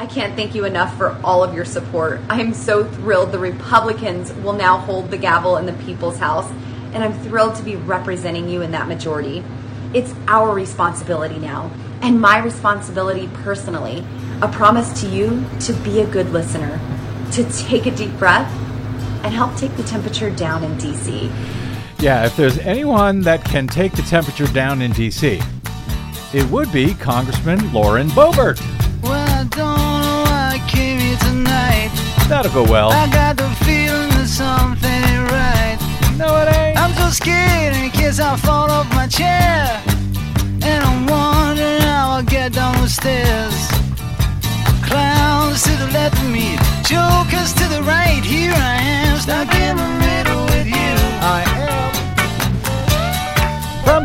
I can't thank you enough for all of your support. I am so thrilled the Republicans will now hold the gavel in the people's house, and I'm thrilled to be representing you in that majority. It's our responsibility now, and my responsibility personally, a promise to you to be a good listener, to take a deep breath, and help take the temperature down in DC. Yeah, if there's anyone that can take the temperature down in D.C., it would be Congressman Lauren Boebert. Well, That'll go well. I got the feeling that something ain't right. No, it ain't. I'm so scared in case I fall off my chair. And I'm wondering how I'll get down the stairs. Clowns to the left of me, jokers to the right. Here I am, stuck in the middle with you. I am.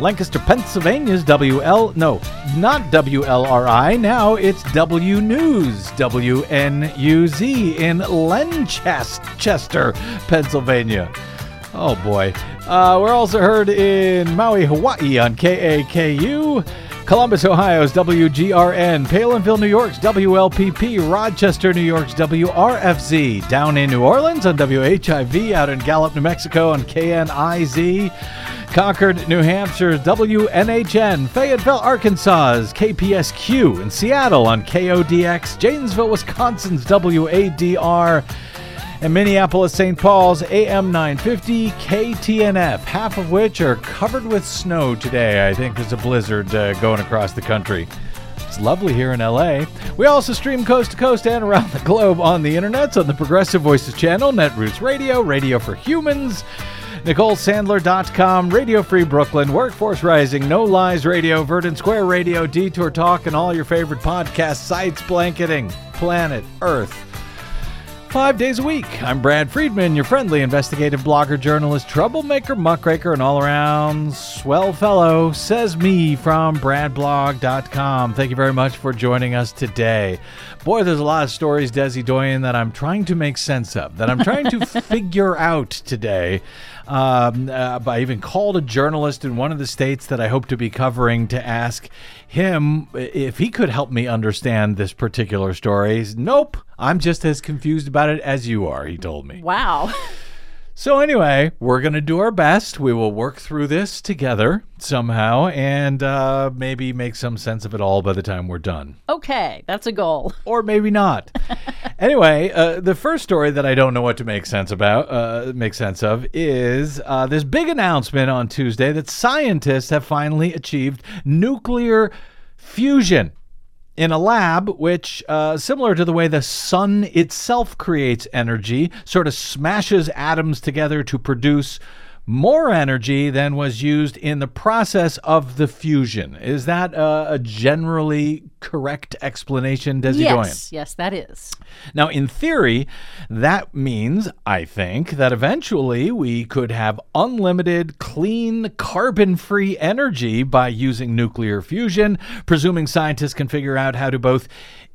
Lancaster, Pennsylvania's WL, no, not WLRI, now it's W News, WNUZ in Lancaster, Pennsylvania. Oh boy. Uh, we're also heard in Maui, Hawaii on KAKU. Columbus, Ohio's WGRN, Palenville, New York's WLPP, Rochester, New York's WRFZ, down in New Orleans on WHIV, out in Gallup, New Mexico on KNIZ, Concord, New Hampshire's WNHN, Fayetteville, Arkansas's KPSQ, in Seattle on KODX, Janesville, Wisconsin's WADR, and Minneapolis St. Paul's AM 950 KTNF, half of which are covered with snow today. I think there's a blizzard uh, going across the country. It's lovely here in LA. We also stream coast to coast and around the globe on the internets on the Progressive Voices channel, Netroots Radio, Radio for Humans. NicoleSandler.com, Radio Free Brooklyn, Workforce Rising, No Lies Radio, Verdant Square Radio, Detour Talk, and all your favorite podcast sites blanketing planet Earth five days a week. I'm Brad Friedman, your friendly investigative blogger, journalist, troublemaker, muckraker, and all around swell fellow, says me from bradblog.com. Thank you very much for joining us today. Boy, there's a lot of stories, Desi Doyen, that I'm trying to make sense of, that I'm trying to figure out today. Um, uh, I even called a journalist in one of the states that I hope to be covering to ask him if he could help me understand this particular story. He's, nope, I'm just as confused about it as you are, he told me. Wow. So, anyway, we're going to do our best. We will work through this together somehow and uh, maybe make some sense of it all by the time we're done. Okay, that's a goal. Or maybe not. anyway, uh, the first story that I don't know what to make sense about, uh, make sense of, is uh, this big announcement on Tuesday that scientists have finally achieved nuclear fusion in a lab, which, uh, similar to the way the sun itself creates energy, sort of smashes atoms together to produce more energy than was used in the process of the fusion. Is that uh, a generally correct explanation, Desi yes, Doyen? yes, that is. Now, in theory, that means, I think, that eventually we could have unlimited, clean, carbon free energy by using nuclear fusion, presuming scientists can figure out how to both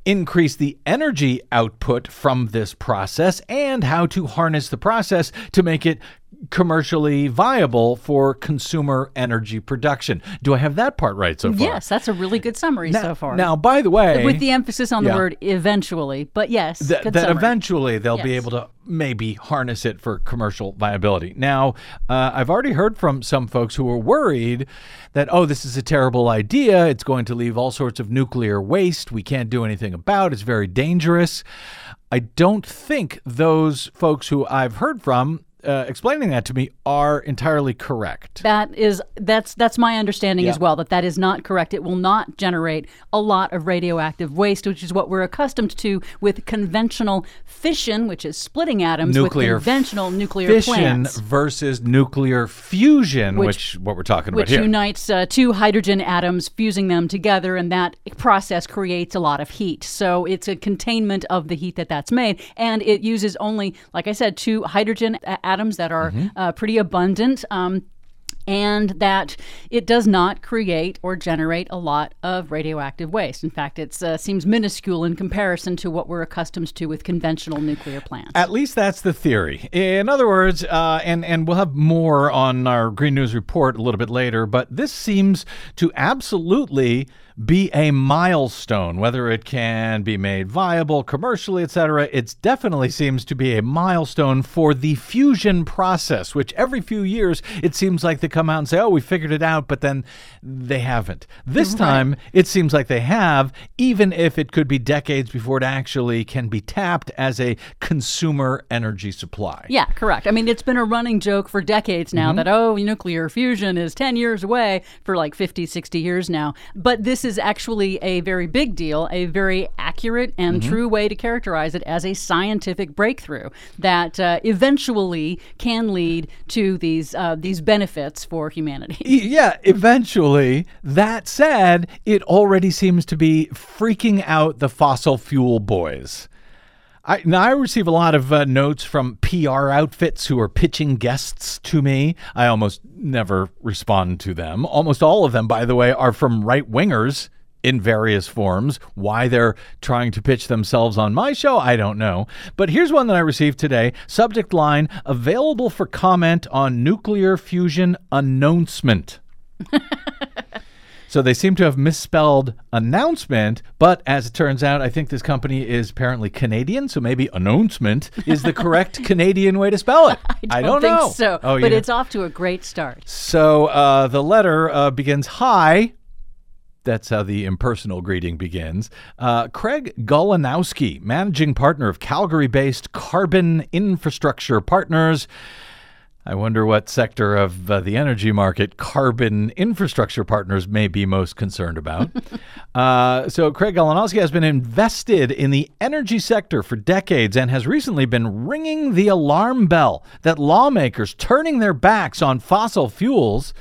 increase the energy output from this process and how to harness the process to make it commercially viable for consumer energy production. Do I have that part right so far? Yes, that's a really good summary Now, so far. now by the way, with the emphasis on Yeah. the word eventually, but yes, that, good that summary. eventually they'll be able to maybe harness it for commercial viability. Now, uh, I've already heard from some folks who are worried that, oh, this is a terrible idea. It's going to leave all sorts of nuclear waste we can't do anything about. It's very dangerous. I don't think those folks who I've heard from uh, explaining that to me are entirely correct. That is that's that's my understanding as well that that is not correct. It will not generate a lot of radioactive waste, which is what we're accustomed to with conventional fission, which is splitting atoms Nuclear with conventional nuclear Fission plants. versus nuclear fusion, which, Which- what we're talking about here. unites uh, two hydrogen atoms, fusing them together, and that process creates a lot of heat. So it's a containment of the heat that that's made, and it uses only, like I said, two hydrogen a- atoms that are Mm-hmm. uh, pretty abundant. Um, and that it does not create or generate a lot of radioactive waste. In fact, it uh, seems minuscule in comparison to what we're accustomed to with conventional nuclear plants. At least that's the theory. In other words, uh, and and we'll have more on our Green News report a little bit later, but this seems to absolutely be a milestone whether it can be made viable commercially etc it definitely seems to be a milestone for the fusion process which every few years it seems like they come out and say oh we figured it out but then they haven't this right. time it seems like they have even if it could be decades before it actually can be tapped as a consumer energy supply yeah correct i mean it's been a running joke for decades now mm-hmm. that oh nuclear fusion is 10 years away for like 50 60 years now but this is actually a very big deal, a very accurate and mm-hmm. true way to characterize it as a scientific breakthrough that uh, eventually can lead to these uh, these benefits for humanity. Yeah, eventually. That said, it already seems to be freaking out the fossil fuel boys. I, now I receive a lot of uh, notes from PR outfits who are pitching guests to me. I almost never respond to them. Almost all of them, by the way, are from right wingers in various forms. Why they're trying to pitch themselves on my show, I don't know. But here's one that I received today. Subject line available for comment on nuclear fusion announcement. So they seem to have misspelled announcement, but as it turns out, I think this company is apparently Canadian, so maybe announcement is the correct Canadian way to spell it. I don't, I don't think know. so. Oh, but it's off to a great start. So uh, the letter uh, begins Hi. That's how the impersonal greeting begins. Uh, Craig Golinowski, managing partner of Calgary based Carbon Infrastructure Partners. I wonder what sector of uh, the energy market carbon infrastructure partners may be most concerned about. uh, so, Craig Golinowski has been invested in the energy sector for decades and has recently been ringing the alarm bell that lawmakers turning their backs on fossil fuels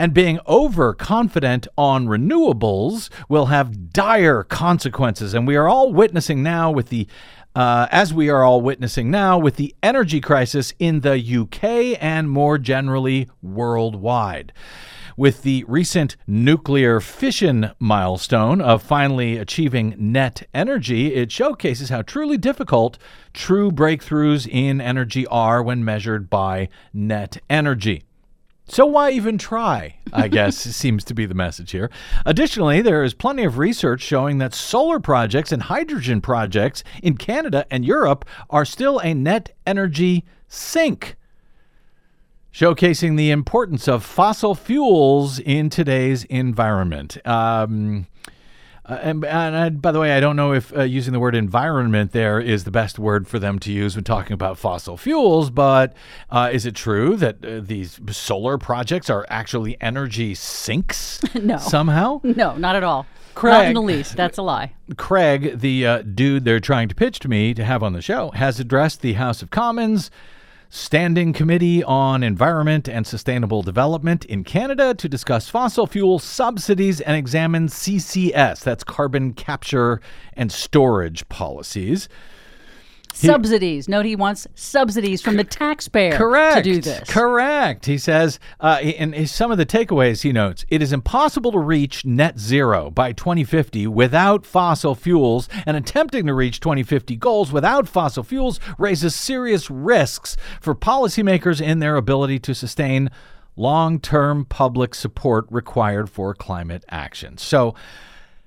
and being overconfident on renewables will have dire consequences. And we are all witnessing now with the uh, as we are all witnessing now with the energy crisis in the UK and more generally worldwide. With the recent nuclear fission milestone of finally achieving net energy, it showcases how truly difficult true breakthroughs in energy are when measured by net energy. So why even try? I guess seems to be the message here. Additionally, there is plenty of research showing that solar projects and hydrogen projects in Canada and Europe are still a net energy sink, showcasing the importance of fossil fuels in today's environment. Um, uh, and, and I, by the way, I don't know if uh, using the word environment there is the best word for them to use when talking about fossil fuels, but uh, is it true that uh, these solar projects are actually energy sinks? no. Somehow? No, not at all. Craig, not in the least. That's a lie. Craig, the uh, dude they're trying to pitch to me to have on the show, has addressed the House of Commons Standing Committee on Environment and Sustainable Development in Canada to discuss fossil fuel subsidies and examine CCS, that's carbon capture and storage policies. Subsidies. Note he wants subsidies from the taxpayer correct, to do this. Correct. He says, uh, in some of the takeaways he notes, it is impossible to reach net zero by 2050 without fossil fuels, and attempting to reach 2050 goals without fossil fuels raises serious risks for policymakers in their ability to sustain long term public support required for climate action. So,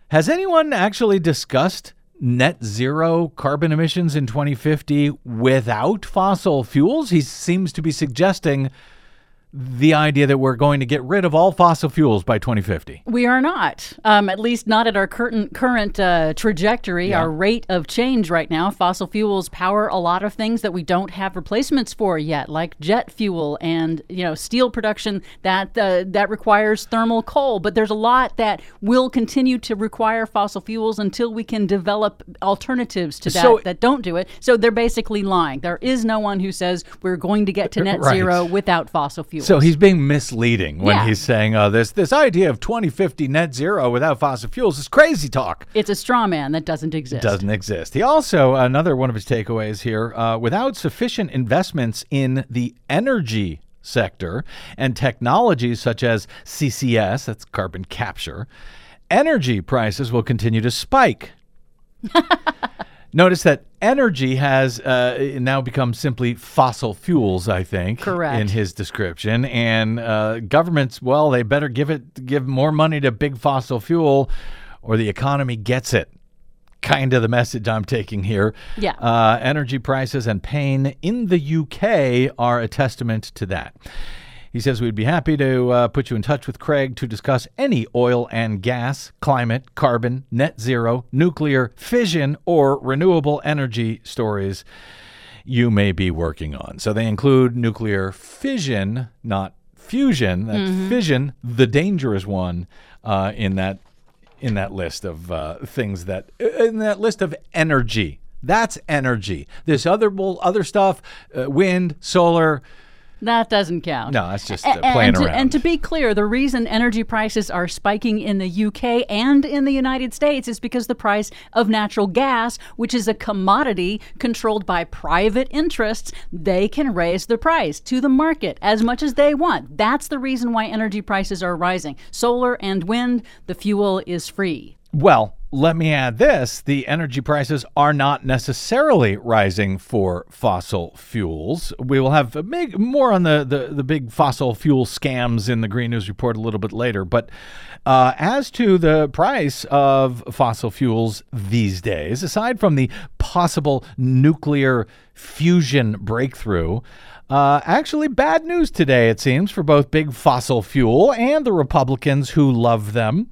has anyone actually discussed? Net zero carbon emissions in 2050 without fossil fuels. He seems to be suggesting the idea that we're going to get rid of all fossil fuels by 2050. We are not, um, at least not at our current current uh, trajectory, yeah. our rate of change right now. Fossil fuels power a lot of things that we don't have replacements for yet, like jet fuel and you know steel production that uh, that requires thermal coal. But there's a lot that will continue to require fossil fuels until we can develop alternatives to that so, that don't do it. So they're basically lying. There is no one who says we're going to get to net right. zero without fossil fuels fuels. So he's being misleading when yeah. he's saying, "Oh, this this idea of 2050 net zero without fossil fuels is crazy talk." It's a straw man that doesn't exist. Doesn't exist. He also another one of his takeaways here: uh, without sufficient investments in the energy sector and technologies such as CCS, that's carbon capture, energy prices will continue to spike. Notice that energy has uh, now become simply fossil fuels. I think, Correct. in his description, and uh, governments, well, they better give it give more money to big fossil fuel, or the economy gets it. Kind of the message I'm taking here. Yeah. Uh, energy prices and pain in the UK are a testament to that. He says we'd be happy to uh, put you in touch with Craig to discuss any oil and gas, climate, carbon, net zero, nuclear, fission, or renewable energy stories you may be working on. So they include nuclear fission, not fusion. That fission, the dangerous one, uh, in that in that list of uh, things that in that list of energy. That's energy. This other other stuff, uh, wind, solar. That doesn't count. No, that's just uh, playing and to, around. and to be clear, the reason energy prices are spiking in the UK and in the United States is because the price of natural gas, which is a commodity controlled by private interests, they can raise the price to the market as much as they want. That's the reason why energy prices are rising. Solar and wind, the fuel is free. Well, let me add this the energy prices are not necessarily rising for fossil fuels. We will have big, more on the, the, the big fossil fuel scams in the Green News Report a little bit later. But uh, as to the price of fossil fuels these days, aside from the possible nuclear fusion breakthrough, uh, actually, bad news today, it seems, for both big fossil fuel and the Republicans who love them.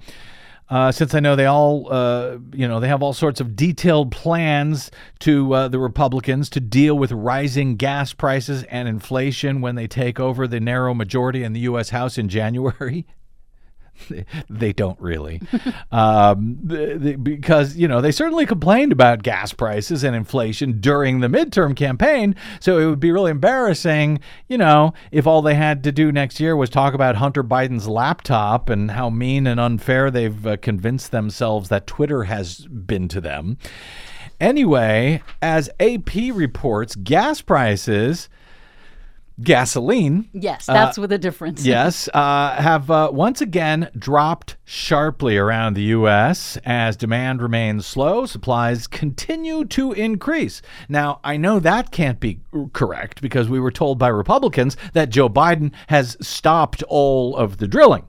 Uh, since I know they all, uh, you know, they have all sorts of detailed plans to uh, the Republicans to deal with rising gas prices and inflation when they take over the narrow majority in the U.S. House in January. they don't really, um, the, the, because you know they certainly complained about gas prices and inflation during the midterm campaign. So it would be really embarrassing, you know, if all they had to do next year was talk about Hunter Biden's laptop and how mean and unfair they've uh, convinced themselves that Twitter has been to them. Anyway, as AP reports, gas prices. Gasoline Yes, that's with a difference. yes, uh, have uh, once again dropped sharply around the U.S. as demand remains slow, supplies continue to increase. Now, I know that can't be correct because we were told by Republicans that Joe Biden has stopped all of the drilling.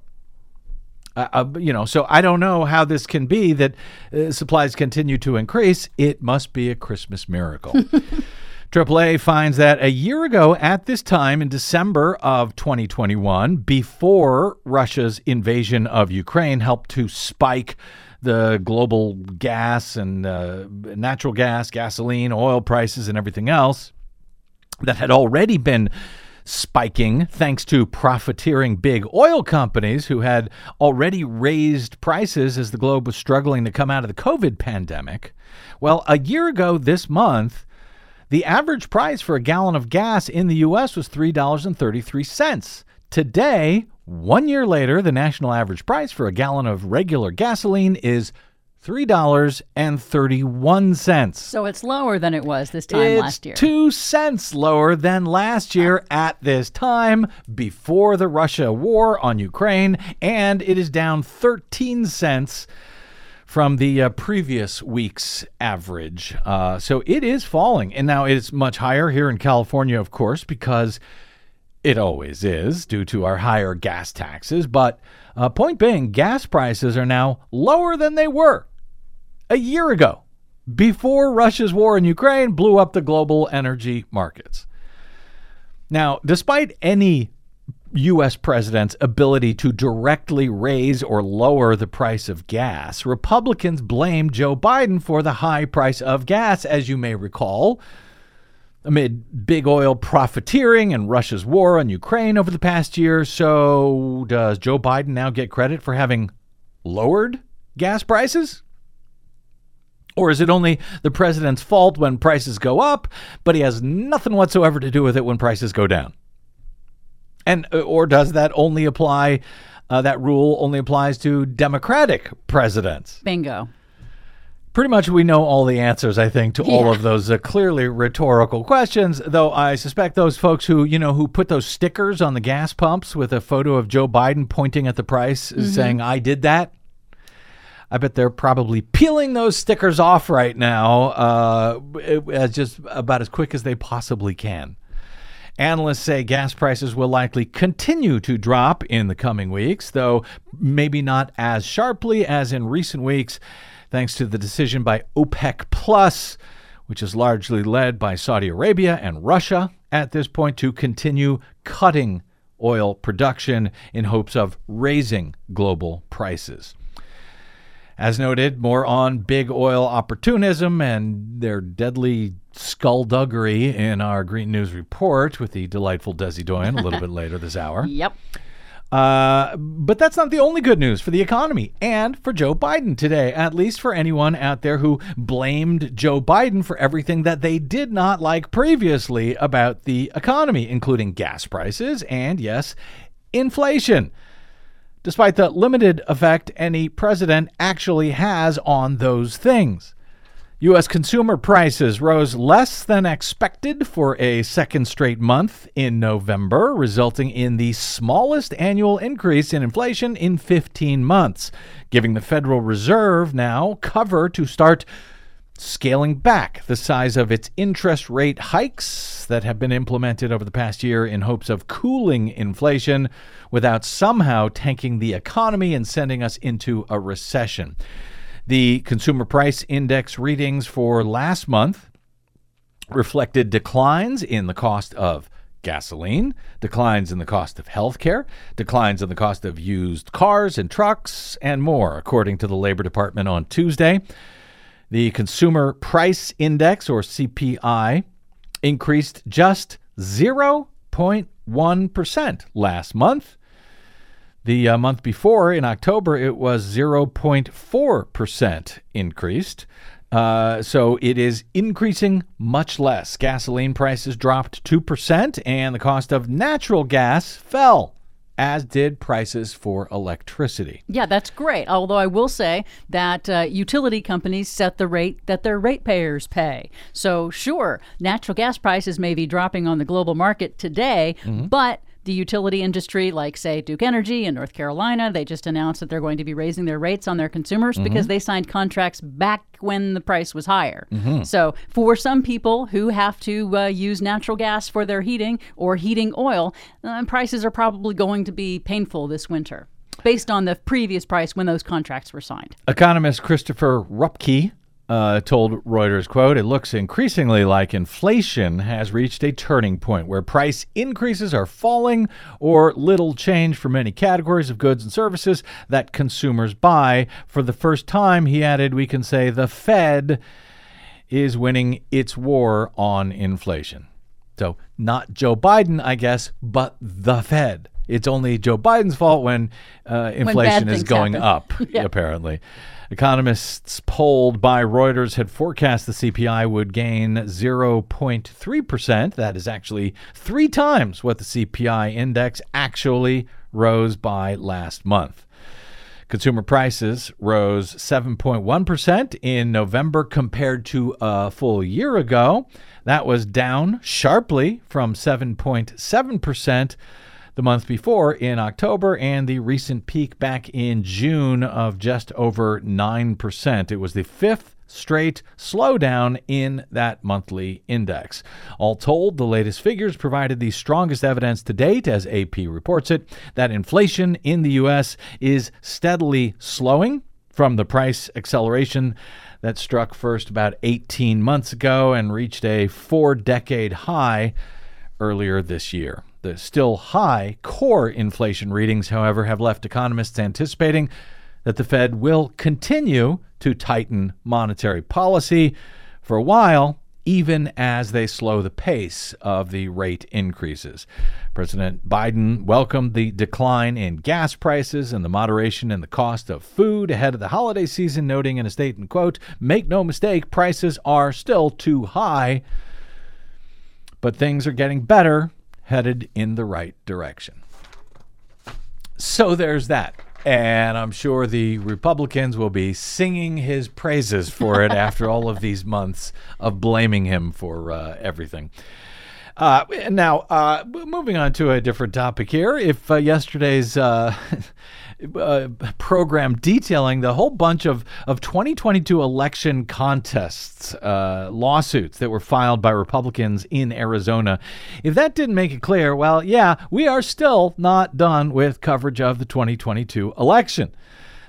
Uh, uh, you know, so I don't know how this can be that uh, supplies continue to increase. It must be a Christmas miracle. AAA finds that a year ago at this time in December of 2021, before Russia's invasion of Ukraine helped to spike the global gas and uh, natural gas, gasoline, oil prices, and everything else that had already been spiking thanks to profiteering big oil companies who had already raised prices as the globe was struggling to come out of the COVID pandemic. Well, a year ago this month, the average price for a gallon of gas in the U.S. was $3.33. Today, one year later, the national average price for a gallon of regular gasoline is $3.31. So it's lower than it was this time It's last year. two cents lower than last year at this time before the Russia war on Ukraine, and it is down 13 cents from the uh, previous week's average. Uh, so it is falling. And now it's much higher here in California, of course, because it always is due to our higher gas taxes. But uh, point being, gas prices are now lower than they were a year ago before Russia's war in Ukraine blew up the global energy markets. Now, despite any U.S. president's ability to directly raise or lower the price of gas, Republicans blame Joe Biden for the high price of gas, as you may recall. Amid big oil profiteering and Russia's war on Ukraine over the past year, so does Joe Biden now get credit for having lowered gas prices? Or is it only the president's fault when prices go up, but he has nothing whatsoever to do with it when prices go down? And uh, or does that only apply? Uh, that rule only applies to Democratic presidents. Bingo. Pretty much, we know all the answers, I think, to all of those uh, clearly rhetorical questions. Though I suspect those folks who, you know, who put those stickers on the gas pumps with a photo of Joe Biden pointing at the price, mm-hmm. saying, "I did that." I bet they're probably peeling those stickers off right now, uh, as just about as quick as they possibly can. Analysts say gas prices will likely continue to drop in the coming weeks, though maybe not as sharply as in recent weeks thanks to the decision by OPEC Plus, which is largely led by Saudi Arabia and Russia at this point to continue cutting oil production in hopes of raising global prices. As noted, more on big oil opportunism and their deadly skullduggery in our Green News report with the delightful Desi Doyen a little bit later this hour. Yep. Uh, but that's not the only good news for the economy and for Joe Biden today, at least for anyone out there who blamed Joe Biden for everything that they did not like previously about the economy, including gas prices and, yes, inflation. Despite the limited effect any president actually has on those things. U.S. consumer prices rose less than expected for a second straight month in November, resulting in the smallest annual increase in inflation in 15 months, giving the Federal Reserve now cover to start scaling back the size of its interest rate hikes that have been implemented over the past year in hopes of cooling inflation without somehow tanking the economy and sending us into a recession. The consumer price index readings for last month reflected declines in the cost of gasoline, declines in the cost of healthcare, declines in the cost of used cars and trucks, and more, according to the Labor Department on Tuesday. The Consumer Price Index, or CPI, increased just 0.1% last month the uh, month before, in October, it was 0.4% increased. Uh, so it is increasing much less. Gasoline prices dropped 2%, and the cost of natural gas fell as did prices for electricity. Yeah, that's great. Although I will say that uh, utility companies set the rate that their ratepayers pay. So, sure, natural gas prices may be dropping on the global market today, mm-hmm. but the utility industry, like, say, Duke Energy in North Carolina, they just announced that they're going to be raising their rates on their consumers mm-hmm. because they signed contracts back when the price was higher. Mm-hmm. So, for some people who have to uh, use natural gas for their heating or heating oil, uh, prices are probably going to be painful this winter based on the previous price when those contracts were signed. Economist Christopher Rupkey uh, told Reuters, quote, it looks increasingly like inflation has reached a turning point where price increases are falling or little change for many categories of goods and services that consumers buy. For the first time, he added, we can say the Fed is winning its war on inflation. So, not Joe Biden, I guess, but the Fed. It's only Joe Biden's fault when uh, inflation when is going happen. up, yeah. apparently. Economists polled by Reuters had forecast the CPI would gain 0.3%. That is actually three times what the CPI index actually rose by last month. Consumer prices rose 7.1% in November compared to a full year ago. That was down sharply from 7.7% the month before in October and the recent peak back in June of just over 9%. It was the fifth straight slowdown in that monthly index. All told, the latest figures provided the strongest evidence to date, as AP reports it, that inflation in the U.S. is steadily slowing from the price acceleration that struck first about 18 months ago and reached a four decade high earlier this year. The still high core inflation readings, however, have left economists anticipating that the Fed will continue to tighten monetary policy for a while, even as they slow the pace of the rate increases. President Biden welcomed the decline in gas prices and the moderation in the cost of food ahead of the holiday season, noting in a statement, quote, make no mistake, prices are still too high, but things are getting better headed in the right direction. So there's that. And I'm sure the Republicans will be singing his praises for it after all of these months of blaming him for uh, everything. Uh, now, uh, moving on to a different topic here. If uh, yesterday's uh, uh, program detailing the whole bunch of, of 2022 election contests, uh, lawsuits that were filed by Republicans in Arizona, if that didn't make it clear, well, yeah, we are still not done with coverage of the 2022 election.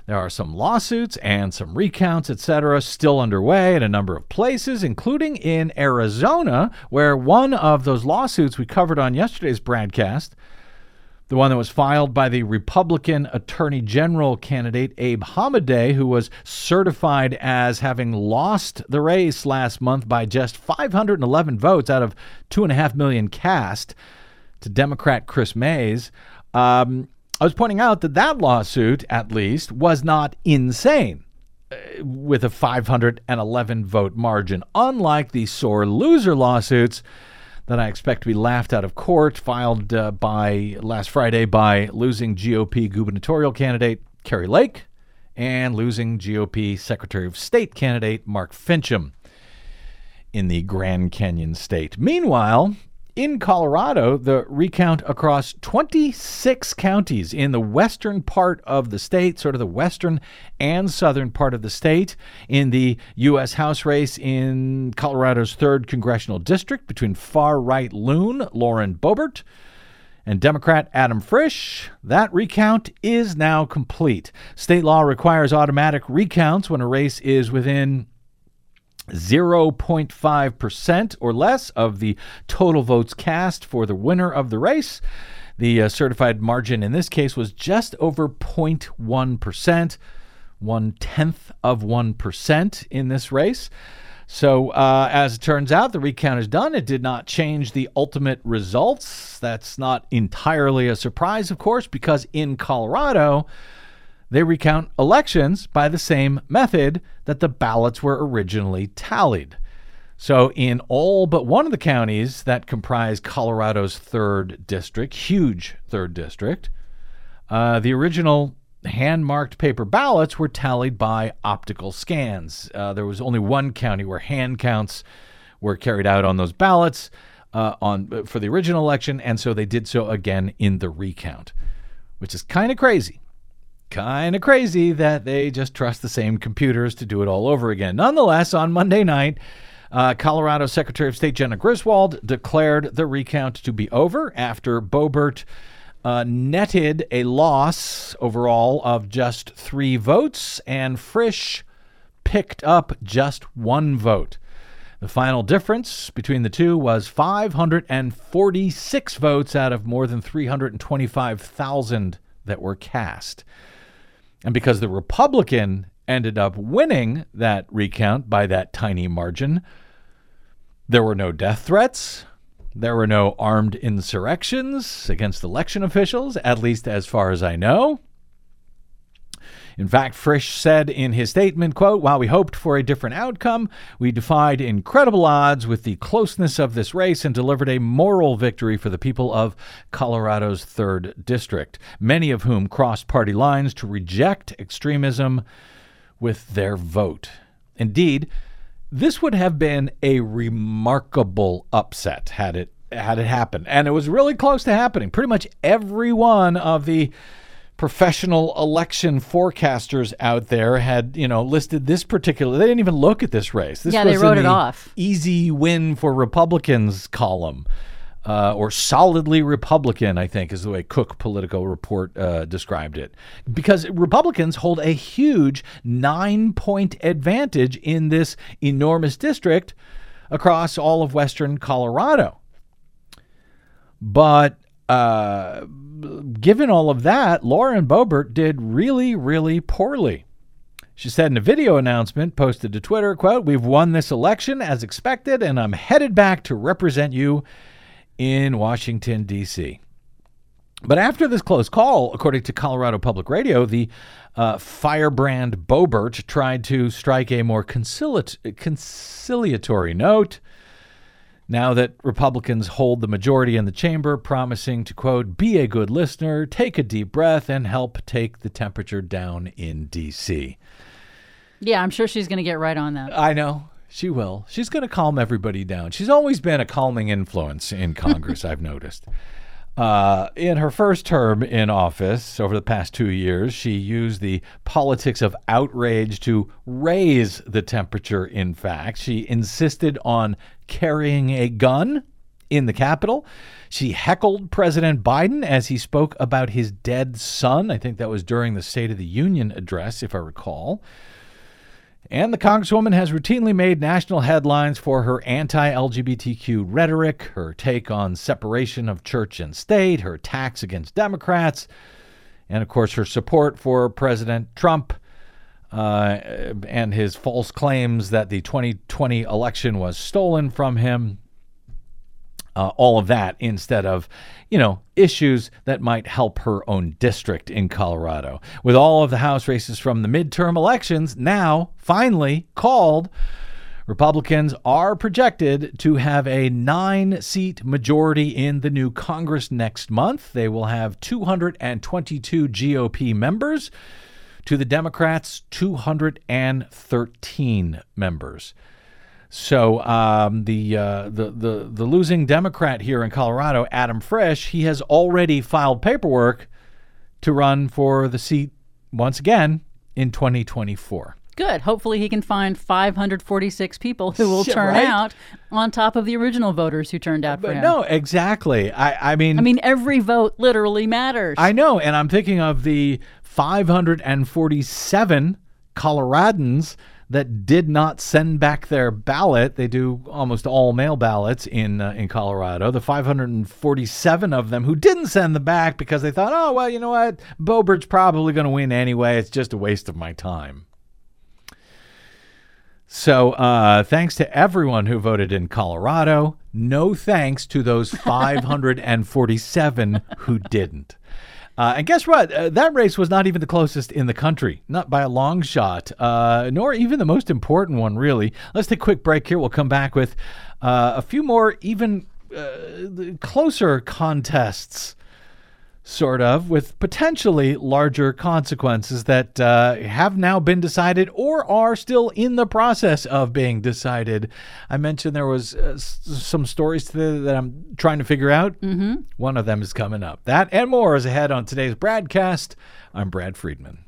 There are some lawsuits and some recounts, etc., still underway in a number of places, including in Arizona, where one of those lawsuits we covered on yesterday's broadcast, the one that was filed by the Republican Attorney General candidate Abe Hamadeh, who was certified as having lost the race last month by just 511 votes out of 2.5 million cast to Democrat Kris Mayes. Um, I was pointing out that that lawsuit, at least, was not insane uh, with a 511 vote margin, unlike the sore loser lawsuits that I expect to be laughed out of court, filed uh, by last Friday by losing GOP gubernatorial candidate Kari Lake and losing GOP Secretary of State candidate Mark Finchem in the Grand Canyon state. Meanwhile, in Colorado, the recount across 26 counties in the western part of the state, sort of the western and southern part of the state, in the U.S. House race in Colorado's 3rd Congressional District between far right loon Lauren Boebert and Democrat Adam Frisch. That recount is now complete. State law requires automatic recounts when a race is within 0.5% or less of the total votes cast for the winner of the race. The uh, certified margin in this case was just over 0.1%, one tenth of 1% in this race. So, uh, as it turns out, the recount is done. It did not change the ultimate results. That's not entirely a surprise, of course, because in Colorado, they recount elections by the same method that the ballots were originally tallied. So, in all but one of the counties that comprise Colorado's third district, huge third district, uh, the original hand marked paper ballots were tallied by optical scans. Uh, there was only one county where hand counts were carried out on those ballots uh, on for the original election, and so they did so again in the recount, which is kind of crazy kind of crazy that they just trust the same computers to do it all over again. Nonetheless, on Monday night, uh, Colorado Secretary of State Jena Griswold declared the recount to be over after Boebert uh, netted a loss overall of just three votes, and Frisch picked up just one vote. The final difference between the two was 546 votes out of more than 325,000 that were cast. And because the Republican ended up winning that recount by that tiny margin, there were no death threats. There were no armed insurrections against election officials, at least as far as I know. In fact, Frisch said in his statement, quote, While we hoped for a different outcome, we defied incredible odds with the closeness of this race and delivered a moral victory for the people of Colorado's 3rd District, many of whom crossed party lines to reject extremism with their vote. Indeed, this would have been a remarkable upset had it had it happened. And it was really close to happening. Pretty much every one of the professional election forecasters out there had, you know, listed this particular. They didn't even look at this race. This yeah, they wrote it off. Easy win for Republicans column. Uh, or solidly Republican, I think is the way Cook Political Report uh, described it. Because Republicans hold a huge nine point advantage in this enormous district across all of Western Colorado. But uh, given all of that, Lauren Boebert did really, really poorly. She said in a video announcement posted to Twitter, quote, We've won this election as expected, and I'm headed back to represent you in Washington, D.C. But after this close call, according to Colorado Public Radio, the uh, firebrand Boebert tried to strike a more conciliatory note now that Republicans hold the majority in the chamber, promising to, quote, be a good listener, take a deep breath, and help take the temperature down in D.C. Yeah, I'm sure she's going to get right on that. I know. She will. She's going to calm everybody down. She's always been a calming influence in Congress, I've noticed. Uh, in her first term in office over the past two years, she used the politics of outrage to raise the temperature. In fact, she insisted on carrying a gun in the Capitol. She heckled President Biden as he spoke about his dead son. I think that was during the State of the Union address, if I recall. And the Congresswoman has routinely made national headlines for her anti LGBTQ rhetoric, her take on separation of church and state, her attacks against Democrats, and of course her support for President Trump uh, and his false claims that the 2020 election was stolen from him uh, all of that instead of, you know, issues that might help her own district in Colorado. With all of the House races from the midterm elections now finally called, Republicans are projected to have a nine seat majority in the new Congress next month. They will have 222 GOP members to the Democrats' 213 members. So um, the, uh, the the the losing Democrat here in Colorado, Adam Frisch, he has already filed paperwork to run for the seat once again in 2024. Good. Hopefully, he can find 546 people who will turn right? out on top of the original voters who turned out for But him. no, exactly. I I mean, I mean, every vote literally matters. I know, and I'm thinking of the 547 Coloradans that did not send back their ballot. They do almost all mail ballots in uh, in Colorado. The 547 of them who didn't send them back because they thought, oh well, you know what, Boebert's probably going to win anyway. It's just a waste of my time. So, uh, thanks to everyone who voted in Colorado. No thanks to those 547 who didn't. Uh, and guess what? Uh, that race was not even the closest in the country, not by a long shot, uh, nor even the most important one, really. Let's take a quick break here. We'll come back with uh, a few more, even uh, closer contests sort of, with potentially larger consequences that uh, have now been decided or are still in the process of being decided. I mentioned there was uh, s- some stories today that I'm trying to figure out. Mm-hmm. One of them is coming up. That and more is ahead on today's BradCast. I'm Brad Friedman.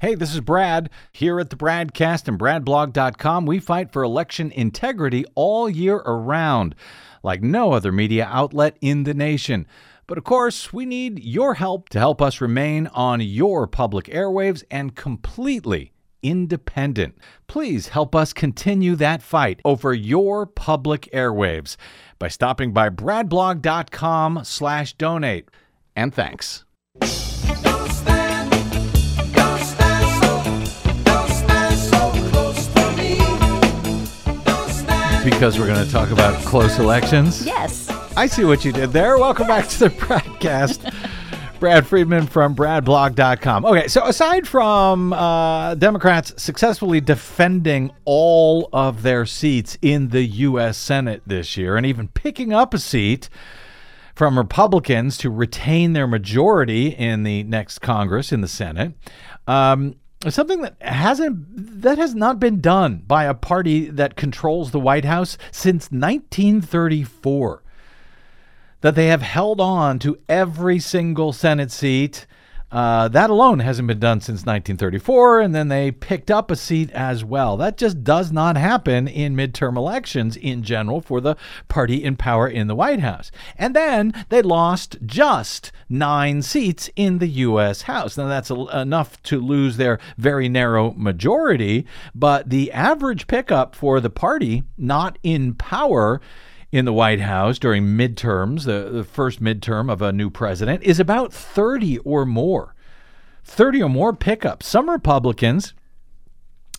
Hey, this is Brad. Here at the Bradcast and BradBlog.com, we fight for election integrity all year around, like no other media outlet in the nation. But of course, we need your help to help us remain on your public airwaves and completely independent. Please help us continue that fight over your public airwaves by stopping by bradblog.com slash donate. And thanks. Because we're going to talk about close elections. yes. I see what you did there. Welcome back to the BradCast. Brad Friedman from BradBlog.com. Okay, so aside from uh, Democrats successfully defending all of their seats in the U.S. Senate this year and even picking up a seat from Republicans to retain their majority in the next Congress in the Senate, um, something that hasn't that has not been done by a party that controls the White House since 1934 that they have held on to every single Senate seat. Uh, that alone hasn't been done since 1934, and then they picked up a seat as well. That just does not happen in midterm elections in general for the party in power in the White House. And then they lost just nine seats in the U.S. House. Now, that's a, enough to lose their very narrow majority, but the average pickup for the party not in power in the White House during midterms, the, the first midterm of a new president, is about 30 or more. 30 or more pickups. Some Republicans,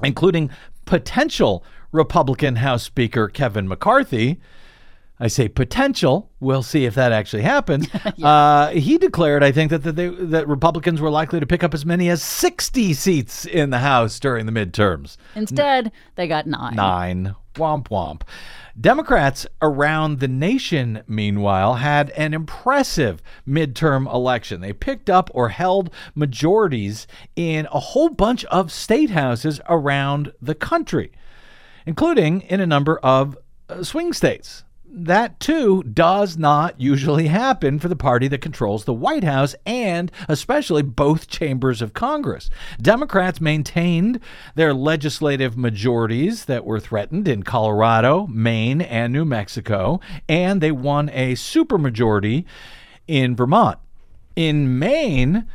including potential Republican House Speaker Kevin McCarthy, I say potential. We'll see if that actually happens. uh, he declared, I think, that that, they, that Republicans were likely to pick up as many as 60 seats in the House during the midterms. Instead, they got nine. Nine. Womp womp. Democrats around the nation, meanwhile, had an impressive midterm election. They picked up or held majorities in a whole bunch of state houses around the country, including in a number of uh, swing states. That too does not usually happen for the party that controls the White House and especially both chambers of Congress. Democrats maintained their legislative majorities that were threatened in Colorado, Maine, and New Mexico, and they won a supermajority in Vermont. In Maine,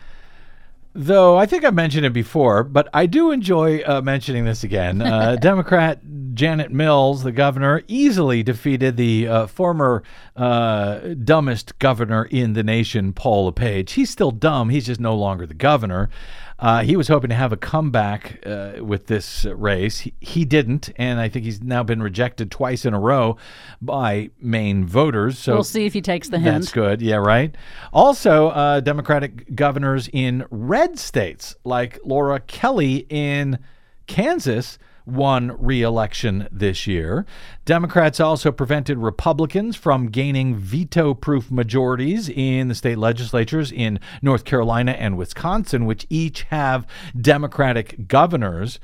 Though I think I've mentioned it before, but I do enjoy uh, mentioning this again. Uh, Democrat Janet Mills, the governor, easily defeated the uh, former uh, dumbest governor in the nation, Paul LePage. He's still dumb, he's just no longer the governor. Uh, he was hoping to have a comeback uh, with this race. He, he didn't, and I think he's now been rejected twice in a row by Maine voters. So We'll see if he takes the hint. that's good. Yeah, right. Also, uh, Democratic governors in red states like Laura Kelly in Kansas won re election this year. Democrats also prevented Republicans from gaining veto proof majorities in the state legislatures in North Carolina and Wisconsin, which each have Democratic governors.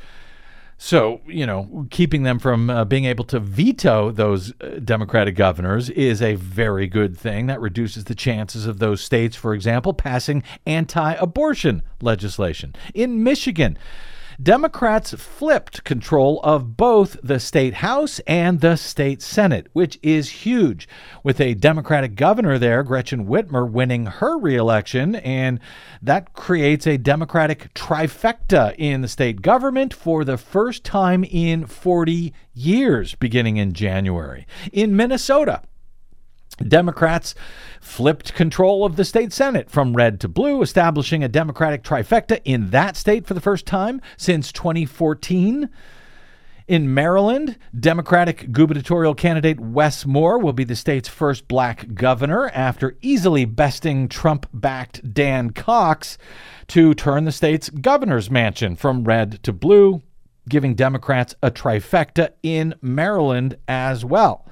So, you know, keeping them from uh, being able to veto those uh, Democratic governors is a very good thing. That reduces the chances of those states, for example, passing anti abortion legislation. In Michigan, Democrats flipped control of both the state House and the state Senate, which is huge. With a Democratic governor there, Gretchen Whitmer, winning her reelection, and that creates a Democratic trifecta in the state government for the first time in 40 years, beginning in January. In Minnesota, Democrats flipped control of the state Senate from red to blue, establishing a Democratic trifecta in that state for the first time since 2014. In Maryland, Democratic gubernatorial candidate Wes Moore will be the state's first black governor after easily besting Trump backed Dan Cox to turn the state's governor's mansion from red to blue, giving Democrats a trifecta in Maryland as well.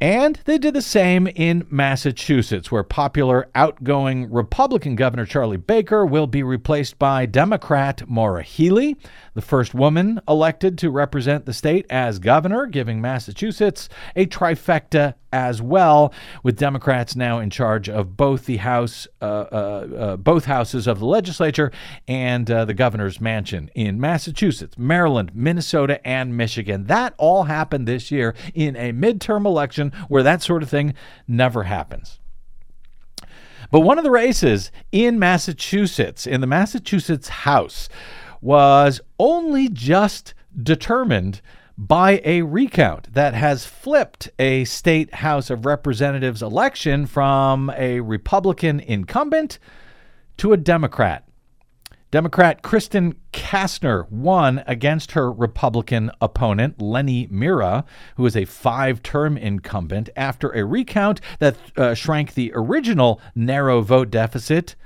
And they did the same in Massachusetts, where popular outgoing Republican Governor Charlie Baker will be replaced by Democrat Maura Healey, the first woman elected to represent the state as governor, giving Massachusetts a trifecta as well, with Democrats now in charge of both the House, uh, uh, uh, both houses of the legislature, and uh, the governor's mansion in Massachusetts, Maryland, Minnesota, and Michigan. That all happened this year in a midterm election where that sort of thing never happens. But one of the races in Massachusetts, in the Massachusetts House, was only just determined by a recount that has flipped a state House of Representatives election from a Republican incumbent to a Democrat. Democrat Kristen Kastner won against her Republican opponent, Lenny Mirra, who is a five term incumbent, after a recount that uh, shrank the original narrow vote deficit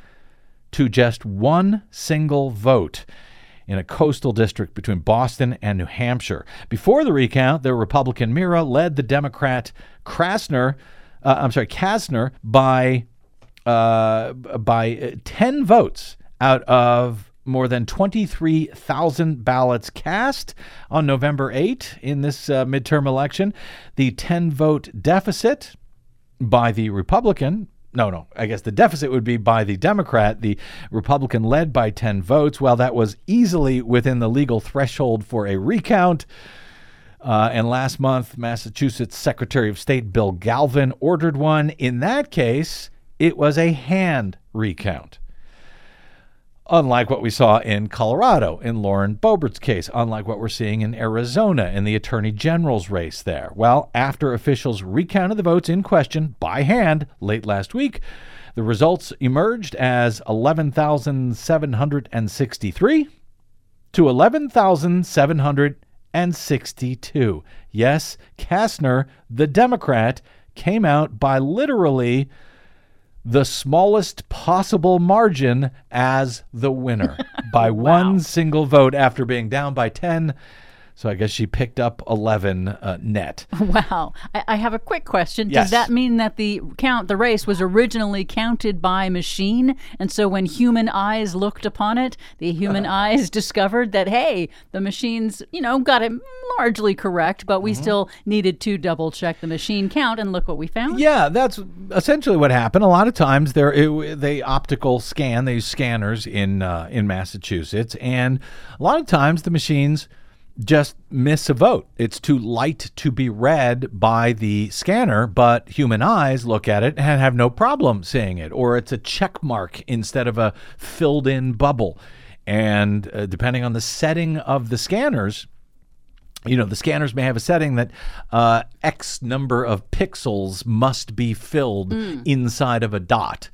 to just one single vote in a coastal district between Boston and New Hampshire. Before the recount, the Republican Mirra led the Democrat Krasner, uh, I'm sorry, Kastner by uh, by uh, 10 votes out of more than 23,000 ballots cast on November 8 in this uh, midterm election. The 10 vote deficit by the Republican. No, no, I guess the deficit would be by the Democrat. The Republican led by 10 votes. Well, that was easily within the legal threshold for a recount. Uh, and last month, Massachusetts Secretary of State Bill Galvin ordered one. In that case, it was a hand recount. Unlike what we saw in Colorado in Lauren Boebert's case, unlike what we're seeing in Arizona in the Attorney General's race there. Well, after officials recounted the votes in question by hand late last week, the results emerged as 11,763 to 11,700 162. Yes, Kastner, the Democrat, came out by literally the smallest possible margin as the winner by one single vote after being down by 10. So I guess she picked up 11 uh, net. Wow. I, I have a quick question. Yes. Does that mean that the count, the race, was originally counted by machine? And so when human eyes looked upon it, the human eyes discovered that, hey, the machines, you know, got it largely correct, but Mm-hmm. we still needed to double check the machine count. And look what we found. Yeah, that's essentially what happened. A lot of times, they're, it, they optical scan. They use scanners in uh, in Massachusetts, and a lot of times the machines just miss a vote. It's too light to be read by the scanner, but human eyes look at it and have no problem seeing it, or it's a check mark instead of a filled in bubble. And uh, depending on the setting of the scanners, you know, the scanners may have a setting that uh, X number of pixels must be filled inside of a dot.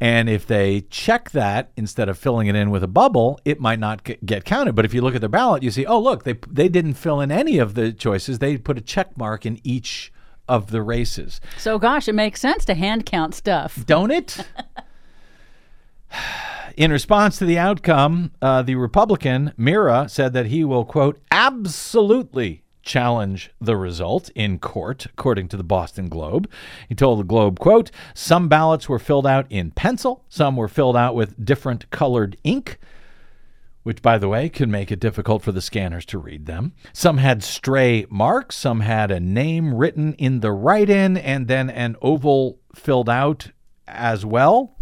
And if they check that instead of filling it in with a bubble, it might not get, counted. But if you look at their ballot, you see, oh, look, they, they didn't fill in any of the choices. They put a check mark in each of the races. So, gosh, it makes sense to hand count stuff. Don't it? In response to the outcome, uh, the Republican Mirra said that he will, quote, absolutely challenge the result in court, according to the Boston Globe. He told the Globe, quote, some ballots were filled out in pencil, some were filled out with different colored ink which, by the way, can make it difficult for the scanners to read them. Some had stray marks, some had a name written in the write in, and then an oval filled out as well.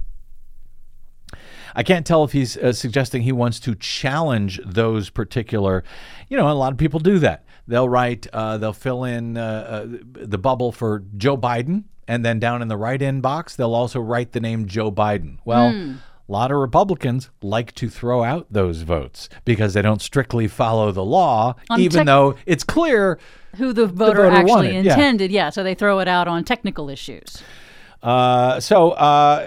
I can't tell if he's uh, suggesting he wants to challenge those particular, you know, a lot of people do that. They'll write, uh, they'll fill in uh, uh, the bubble for Joe Biden, and then down in the write in box, they'll also write the name Joe Biden. Well, a lot of Republicans like to throw out those votes because they don't strictly follow the law, On even though it's clear. Who the voter, voter actually wanted, yeah. intended. Yeah. So they throw it out on technical issues. Uh, so uh,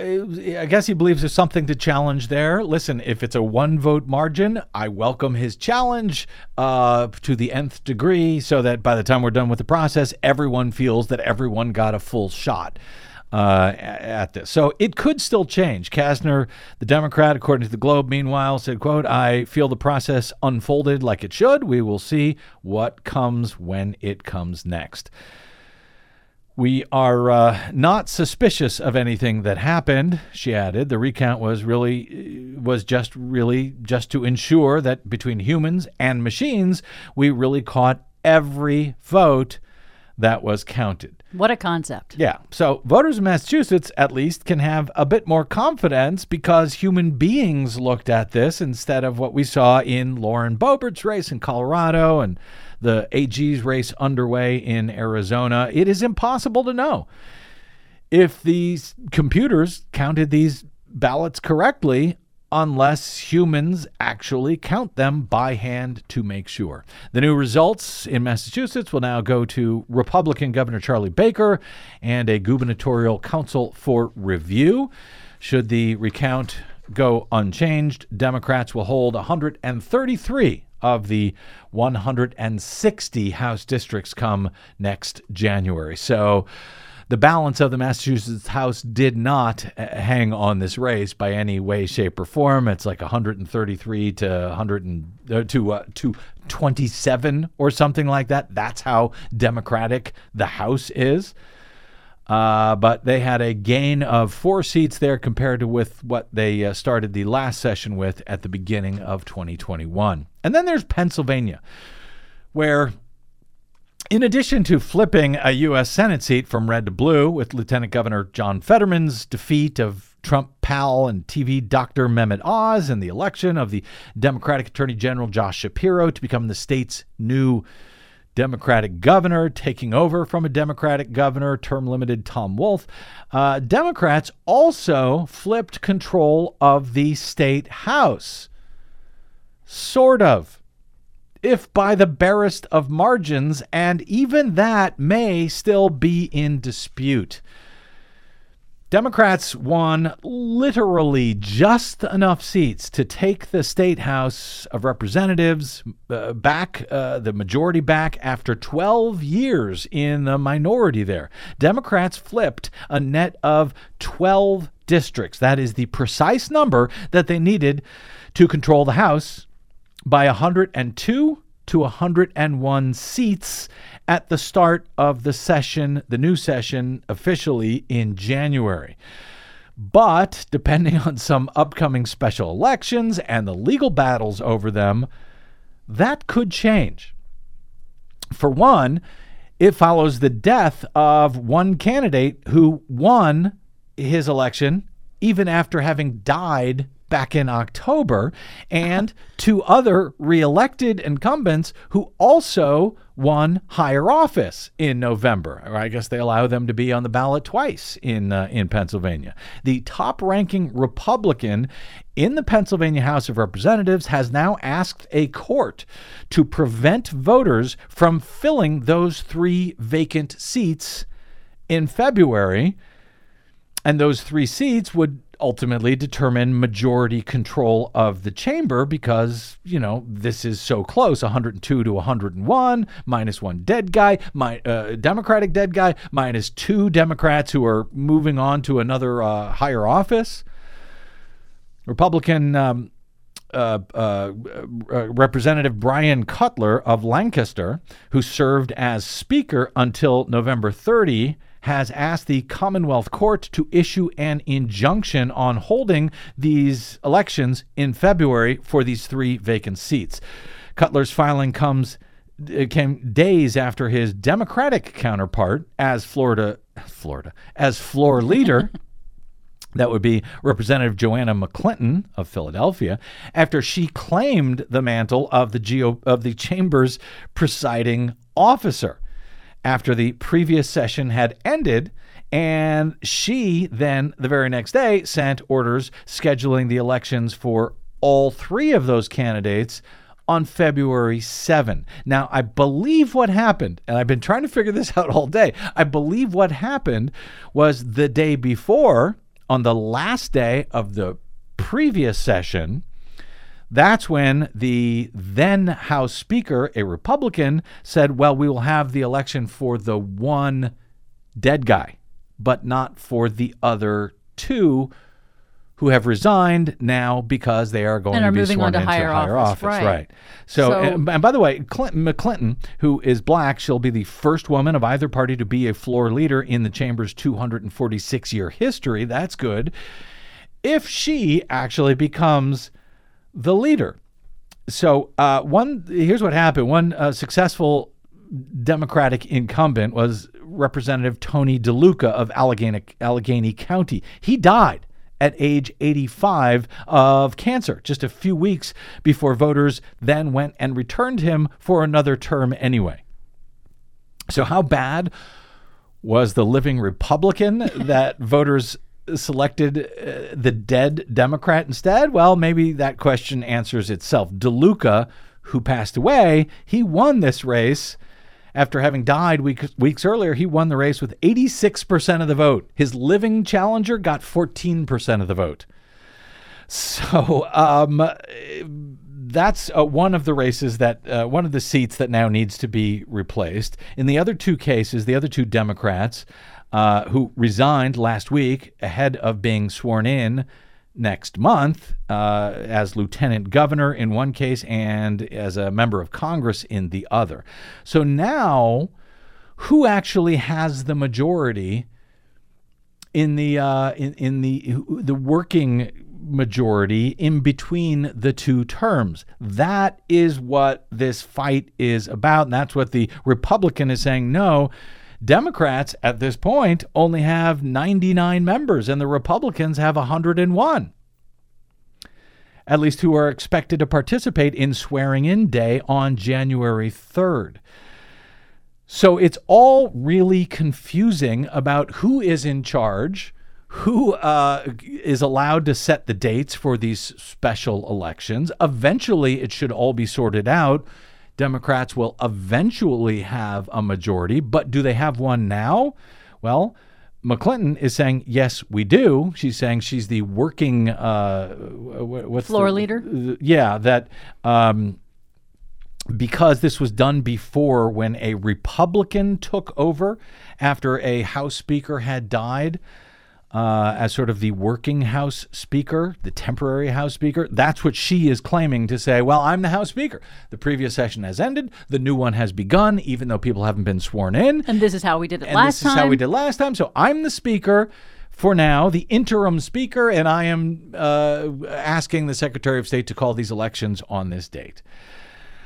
I guess he believes there's something to challenge there. Listen, if it's a one vote margin, I welcome his challenge uh, to the nth degree so that by the time we're done with the process, everyone feels that everyone got a full shot. Uh, at this, so it could still change. Kastner, the Democrat, according to the Globe, meanwhile said, "quote I feel the process unfolded like it should. We will see what comes when it comes next." We are uh, not suspicious of anything that happened, she added. The recount was really was just really just to ensure that between humans and machines, we really caught every vote that was counted. What a concept. Yeah. So voters in Massachusetts, at least, can have a bit more confidence because human beings looked at this instead of what we saw in Lauren Boebert's race in Colorado and the AG's race underway in Arizona. It is impossible to know if these computers counted these ballots correctly unless humans actually count them by hand to make sure. The new results in Massachusetts will now go to Republican Governor Charlie Baker and a gubernatorial council for review. Should the recount go unchanged, Democrats will hold 133 of the 160 House districts come next January. So the balance of the Massachusetts House did not uh, hang on this race by any way, shape, or form. It's like 133 to 100 and, uh, to uh, to 27 or something like that. That's how Democratic the House is. Uh, but they had a gain of four seats there compared to with what they uh, started the last session with at the beginning of 2021. And then there's Pennsylvania, where in addition to flipping a U.S. Senate seat from red to blue with Lieutenant Governor John Fetterman's defeat of Trump pal and TV doctor Mehmet Oz and the election of the Democratic Attorney General Josh Shapiro to become the state's new Democratic governor, taking over from a Democratic governor, term limited Tom Wolf. Uh, Democrats also flipped control of the state house. Sort of if by the barest of margins, and even that may still be in dispute. Democrats won literally just enough seats to take the state House of Representatives uh, back, uh, the majority back, after 12 years in the minority there. Democrats flipped a net of 12 districts. That is the precise number that they needed to control the House by 102 to 101 seats at the start of the session, the new session, officially in January. But depending on some upcoming special elections and the legal battles over them, that could change. For one, it follows the death of one candidate who won his election even after having died back in October, and two other reelected incumbents who also won higher office in November. I guess they allow them to be on the ballot twice in uh, in Pennsylvania. The top-ranking Republican in the Pennsylvania House of Representatives has now asked a court to prevent voters from filling those three vacant seats in February. And those three seats would ultimately determine majority control of the chamber because, you know, this is so close 102 to 101, minus one dead guy, my, uh, Democratic dead guy, minus two Democrats who are moving on to another uh, higher office. Republican. Um, uh, uh, uh, Representative Brian Cutler of Lancaster, who served as Speaker until November 30, has asked the Commonwealth Court to issue an injunction on holding these elections in February for these three vacant seats. Cutler's filing comes came days after his Democratic counterpart as Florida Florida as floor leader that would be Representative Joanna McClinton of Philadelphia, after she claimed the mantle of the Geo, of the chamber's presiding officer after the previous session had ended. And she then, the very next day, sent orders scheduling the elections for all three of those candidates on February 7. Now, I believe what happened, and I've been trying to figure this out all day. I believe what happened was the day before, on the last day of the previous session, that's when the then House Speaker, a Republican, said, Well, we will have the election for the one dead guy, but not for the other two who have resigned now because they are going to be sworn to into higher higher office, office. right. So, So- and, and by the way, Clinton McClinton, who is black, she'll be the first woman of either party to be a floor leader in the chamber's 246 year history. That's good. If she actually becomes the leader. So, uh, one here's what happened. One uh, successful Democratic incumbent was Representative Tony DeLuca of Allegheny, Allegheny County. He died at age 85 of cancer just a few weeks before voters then went and returned him for another term anyway. So, how bad was the living Republican that voters selected uh, the dead Democrat instead? Well, maybe that question answers itself. DeLuca, who passed away, he won this race. After having died week, weeks earlier, he won the race with 86% of the vote. His living challenger got 14% of the vote. So um, that's uh, one of the races that uh, one of the seats that now needs to be replaced. In the other two cases, the other two Democrats uh, who resigned last week ahead of being sworn in next month uh, as lieutenant governor in one case and as a member of Congress in the other. So now, who actually has the majority? in the uh, in in the the working majority in between the two terms. That is what this fight is about, and that's what the Republican is saying. No. Democrats at this point only have 99 members, and the Republicans have 101 at least who are expected to participate in swearing in day on January 3rd. So it's all really confusing about who is in charge, who uh, is allowed to set the dates for these special elections. Eventually, it should all be sorted out. Democrats will eventually have a majority, but do they have one now? Well, McClinton is saying, yes, we do. She's saying she's the working, uh, what's Floor the- leader? yeah, that um, because this was done before when a Republican took over after a House Speaker had died uh, as sort of the working House Speaker, the temporary House Speaker. That's what she is claiming to say. Well, I'm the House Speaker. The previous session has ended. The new one has begun, even though people haven't been sworn in. And this is how we did it And last time. this time. is how we did last time. So I'm the speaker for now, the interim speaker, and I am uh, asking the Secretary of State to call these elections on this date.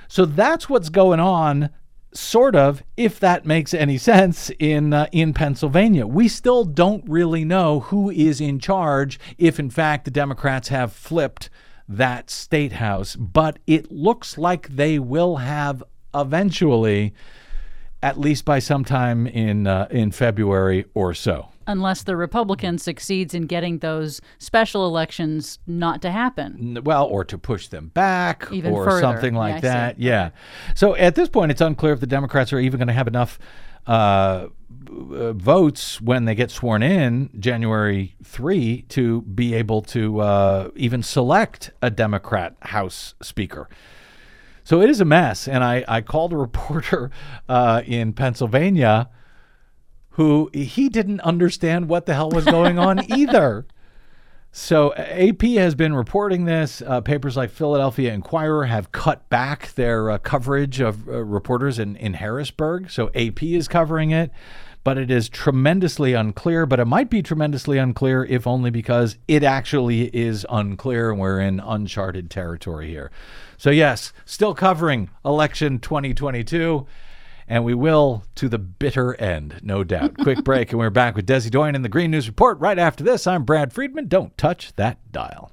So that's what's going on, sort of, if that makes any sense, in uh, in Pennsylvania. We still don't really know who is in charge, if in fact the Democrats have flipped that state house, but it looks like they will have eventually, at least by sometime in uh, in February or so. Unless the Republican succeeds in getting those special elections not to happen. Well, or to push them back, Even or further. something Yeah, like see. that. Yeah. So at this point, it's unclear if the Democrats are even going to have enough uh, uh, votes when they get sworn in January three to be able to uh, even select a Democrat House Speaker. So it is a mess, and I, I called a reporter uh, in Pennsylvania who he didn't understand what the hell was going on either. So AP has been reporting this. Uh, papers like Philadelphia Inquirer have cut back their uh, coverage of uh, reporters in, in Harrisburg. So AP is covering it, but it is tremendously unclear. But it might be tremendously unclear if only because it actually is unclear and we're in uncharted territory here. So, yes, still covering election 2022. And we will to the bitter end, no doubt. Quick break, and we're back with Desi Doyen in the Green News Report. Right after this, I'm Brad Friedman. Don't touch that dial.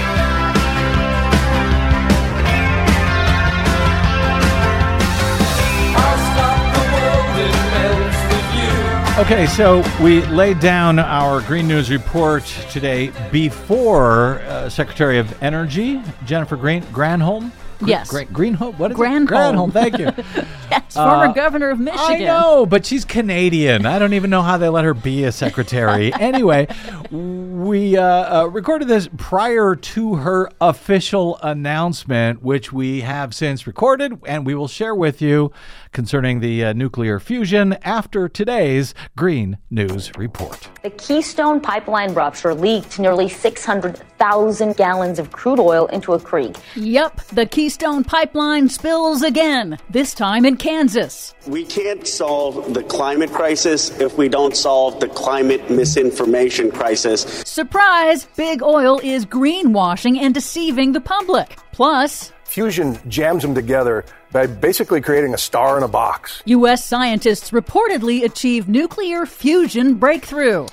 Okay, so we laid down our Green News Report today before uh, Secretary of Energy Jennifer Green Granholm. Gr- Yes. Gra- Greenholm. What is Granholm. it? Granholm. Thank you. Yes, former governor of Michigan. Uh, I know, but she's Canadian. I don't even know how they let her be a secretary. anyway, we uh, uh, recorded this prior to her official announcement, which we have since recorded and we will share with you concerning the uh, nuclear fusion after today's Green News Report. The Keystone Pipeline rupture leaked nearly 600,000 gallons of crude oil into a creek. Yep, the Keystone Pipeline spills again, this time in Kansas. We can't solve the climate crisis if we don't solve the climate misinformation crisis. Surprise! Big oil is greenwashing and deceiving the public. Plus, Fusion jams them together by basically creating a star in a box. U.S. scientists reportedly achieved nuclear fusion breakthrough.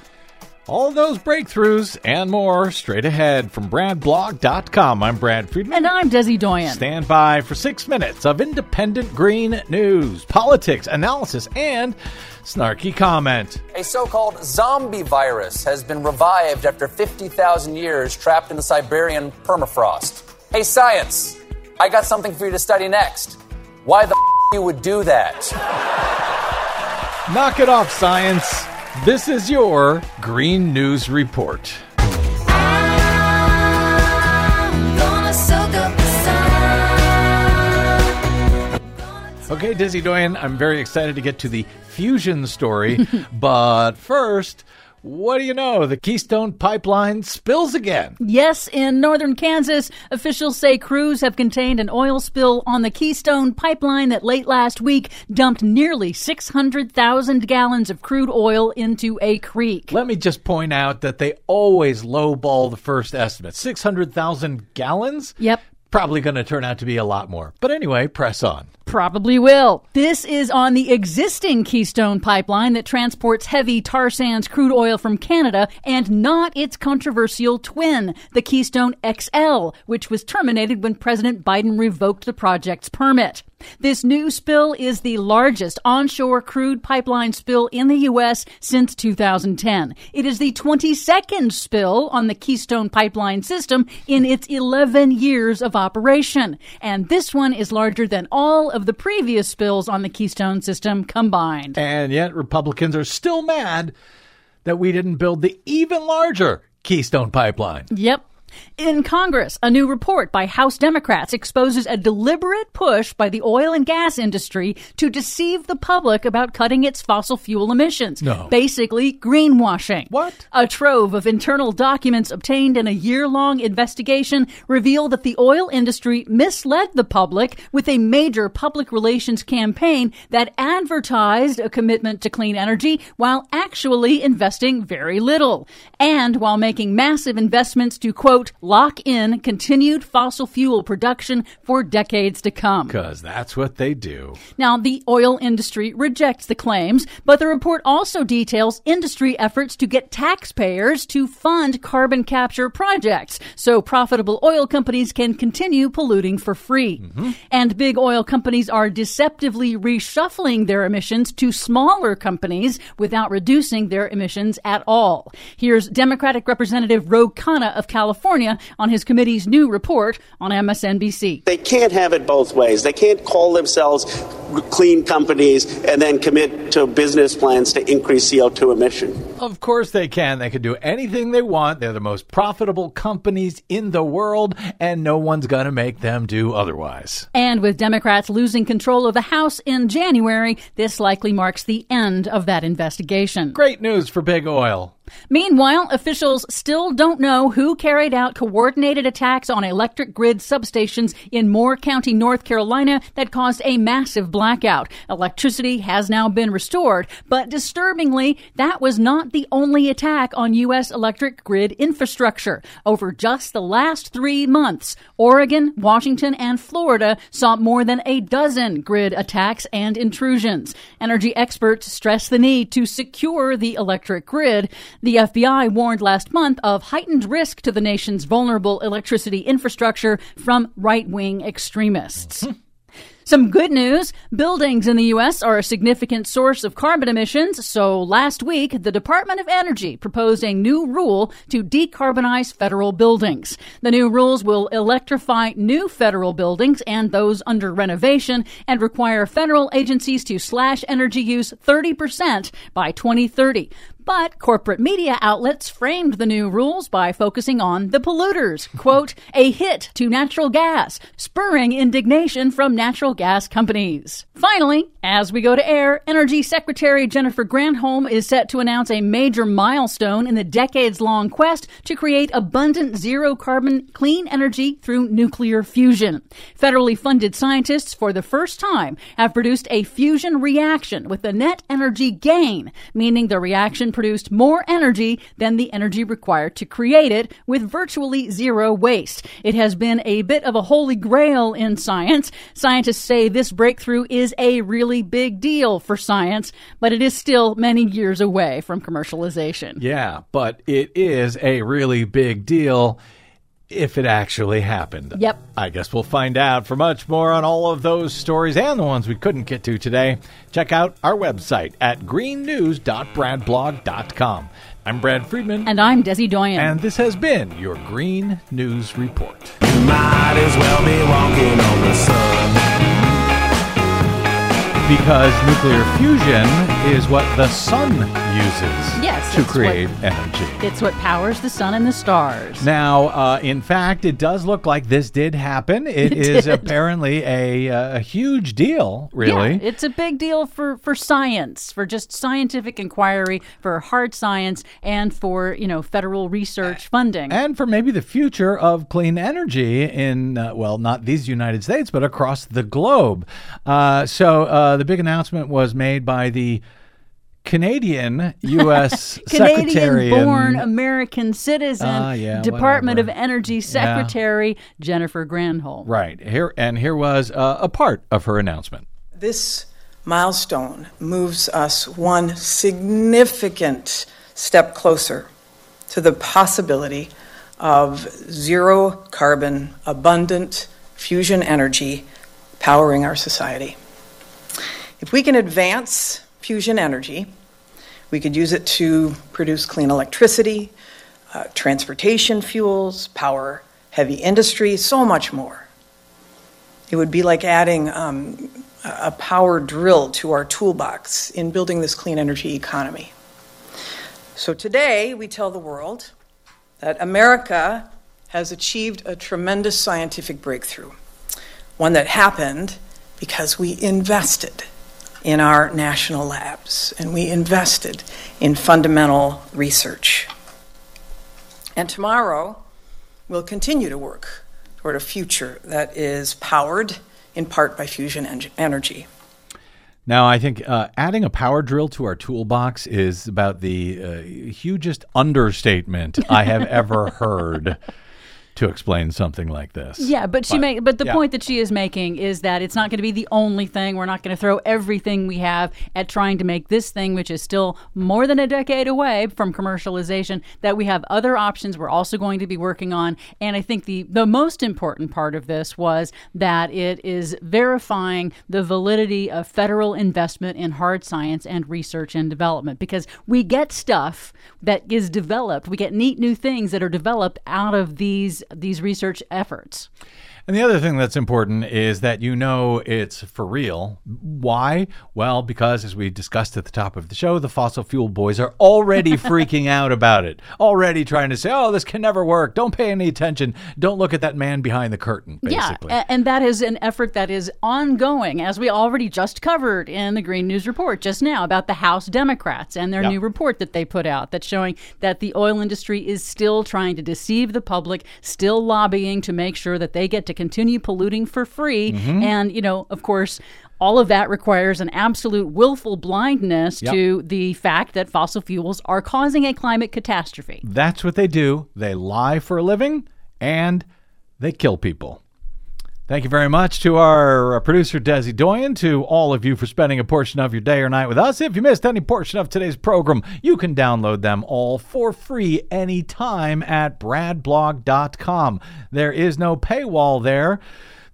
All those breakthroughs and more straight ahead from BradBlog.com. I'm Brad Friedman. And I'm Desi Doyen. Stand by for six minutes of independent green news, politics, analysis, and snarky comment. A so called zombie virus has been revived after 50,000 years trapped in the Siberian permafrost. Hey, science, I got something for you to study next. Why the f- you would do that? Knock it off, science. This is your Green News Report. Okay, Dizzy Doyen, I'm very excited to get to the fusion story. but first, what do you know? The Keystone Pipeline spills again. Yes, in northern Kansas, officials say crews have contained an oil spill on the Keystone pipeline that late last week dumped nearly 600,000 gallons of crude oil into a creek. Let me just point out that they always lowball the first estimate 600,000 gallons? Yep. Probably going to turn out to be a lot more. But anyway, press on. Probably will. This is on the existing Keystone pipeline that transports heavy tar sands crude oil from Canada and not its controversial twin, the Keystone XL, which was terminated when President Biden revoked the project's permit. This new spill is the largest onshore crude pipeline spill in the U.S. since 2010. It is the 22nd spill on the Keystone pipeline system in its 11 years of operation. And this one is larger than all of the previous spills on the Keystone system combined. And yet, Republicans are still mad that we didn't build the even larger Keystone Pipeline. Yep. In Congress, a new report by House Democrats exposes a deliberate push by the oil and gas industry to deceive the public about cutting its fossil fuel emissions. No. Basically, greenwashing. What? A trove of internal documents obtained in a year long investigation reveal that the oil industry misled the public with a major public relations campaign that advertised a commitment to clean energy while actually investing very little. And while making massive investments to, quote, lock in continued fossil fuel production for decades to come. Because that's what they do. Now, the oil industry rejects the claims, but the report also details industry efforts to get taxpayers to fund carbon capture projects so profitable oil companies can continue polluting for free. Mm-hmm. And big oil companies are deceptively reshuffling their emissions to smaller companies without reducing their emissions at all. Here's Democratic Representative Ro Khanna of California on his committee's new report on MSNBC. They can't have it both ways. They can't call themselves clean companies and then commit to business plans to increase CO2 emission. Of course they can. They can do anything they want. They're the most profitable companies in the world, and no one's going to make them do otherwise. And with Democrats losing control of the House in January, this likely marks the end of that investigation. Great news for big oil. Meanwhile, officials still don't know who carried out coordinated attacks on electric grid substations in Moore County, North Carolina that caused a massive blackout. Electricity has now been restored, but disturbingly, that was not the only attack on U.S. electric grid infrastructure. Over just the last three months, Oregon, Washington, and Florida saw more than a dozen grid attacks and intrusions. Energy experts stress the need to secure the electric grid. The FBI warned last month of heightened risk to the nation's vulnerable electricity infrastructure from right wing extremists. Some good news. Buildings in the U.S. are a significant source of carbon emissions. So last week, the Department of Energy proposed a new rule to decarbonize federal buildings. The new rules will electrify new federal buildings and those under renovation and require federal agencies to slash energy use 30% by 2030. But corporate media outlets framed the new rules by focusing on the polluters. Quote, a hit to natural gas, spurring indignation from natural gas companies. Finally, as we go to air, Energy Secretary Jennifer Granholm is set to announce a major milestone in the decades long quest to create abundant zero carbon clean energy through nuclear fusion. Federally funded scientists for the first time have produced a fusion reaction with a net energy gain, meaning the reaction produced more energy than the energy required to create it with virtually zero waste. It has been a bit of a holy grail in science. Scientists say this breakthrough is a really big deal for science, but it is still many years away from commercialization. Yeah, but it is a really big deal if it actually happened. Yep. I guess we'll find out. For much more on all of those stories and the ones we couldn't get to today, check out our website at greennews.bradblog.com. I'm Brad Friedman. And I'm Desi Doyen. And this has been your Green News Report. Might as well be walking on the sun. Because nuclear fusion is what the sun uses Yes, to create what- energy. It's what powers the sun and the stars. Now, uh, in fact, it does look like this did happen. It It is did. apparently a, uh, a huge deal, really. Yeah, it's a big deal for, for science, for just scientific inquiry, for hard science, and for, you know, federal research funding. and for maybe the future of clean energy in, uh, well, not these United States, but across the globe. Uh, so uh, the big announcement was made by the Canadian U.S. Secretary Canadian-born American citizen, Ah, yeah, Department whatever. of Energy Secretary Jennifer Granholm. Right here, and here was uh, a part of her announcement. This milestone moves us one significant step closer to the possibility of zero carbon, abundant fusion energy powering our society. If we can advance fusion energy, we could use it to produce clean electricity, uh, transportation fuels, power heavy industry, so much more. It would be like adding um, a a power drill to our toolbox in building this clean energy economy. So today, we tell the world that America has achieved a tremendous scientific breakthrough, one that happened because we invested in our national labs and we invested in fundamental research. And tomorrow, we'll continue to work toward a future that is powered in part by fusion en- energy. Now, I think uh, adding a power drill to our toolbox is about the uh, hugest understatement I have ever heard to explain something like this. Yeah, but she make but the yeah. point that she is making is that it's not going to be the only thing. We're not going to throw everything we have at trying to make this thing, which is still more than a decade away from commercialization. That we have other options. We're also going to be working on, and I think the the most important part of this was that it is verifying the validity of federal investment in hard science and research and development because we get stuff that is developed. We get neat new things that are developed out of these these research efforts. And the other thing that's important is that you know it's for real. Why? Well, because as we discussed at the top of the show, the fossil fuel boys are already freaking out about it, already trying to say, oh, this can never work. Don't pay any attention. Don't look at that man behind the curtain, basically. Yeah, and that is an effort that is ongoing, as we already just covered in the Green News report just now about the House Democrats and their Yeah. new report that they put out that's showing that the oil industry is still trying to deceive the public, still lobbying to make sure that they get to continue polluting for free. Mm-hmm. And, you know, of course, all of that requires an absolute willful blindness Yep. to the fact that fossil fuels are causing a climate catastrophe. That's what they do. They lie for a living and they kill people. Thank you very much to our uh, producer, Desi Doyen, to all of you for spending a portion of your day or night with us. If you missed any portion of today's program, you can download them all for free anytime at bradblog.com. There is no paywall there.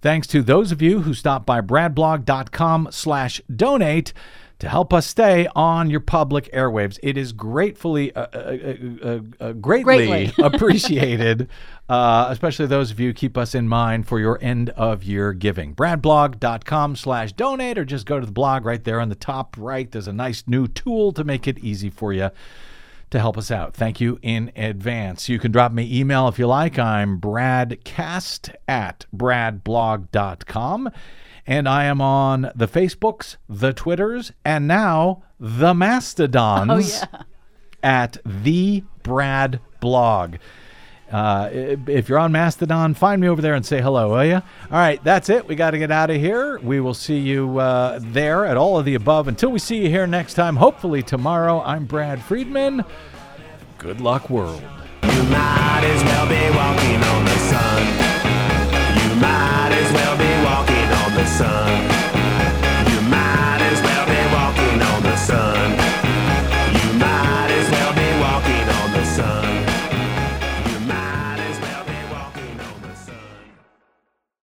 Thanks to those of you who stopped by bradblog.com slash donate to help us stay on your public airwaves. It is gratefully, uh, uh, uh, uh, uh, greatly, Greatly. appreciated, uh, especially those of you who keep us in mind for your end of year giving. Bradblog.com slash donate, or just go to the blog right there on the top right. There's a nice new tool to make it easy for you to help us out. Thank you in advance. You can drop me email if you like. I'm bradcast at bradblog.com. And I am on the Facebooks, the Twitters, and now the Mastodons Oh, at the Brad Blog. Uh, if you're on Mastodon, find me over there and say hello, will you? All right, that's it. We got to get out of here. We will see you uh, there at all of the above. Until we see you here next time, hopefully tomorrow, I'm Brad Friedman. Good luck, world. sun.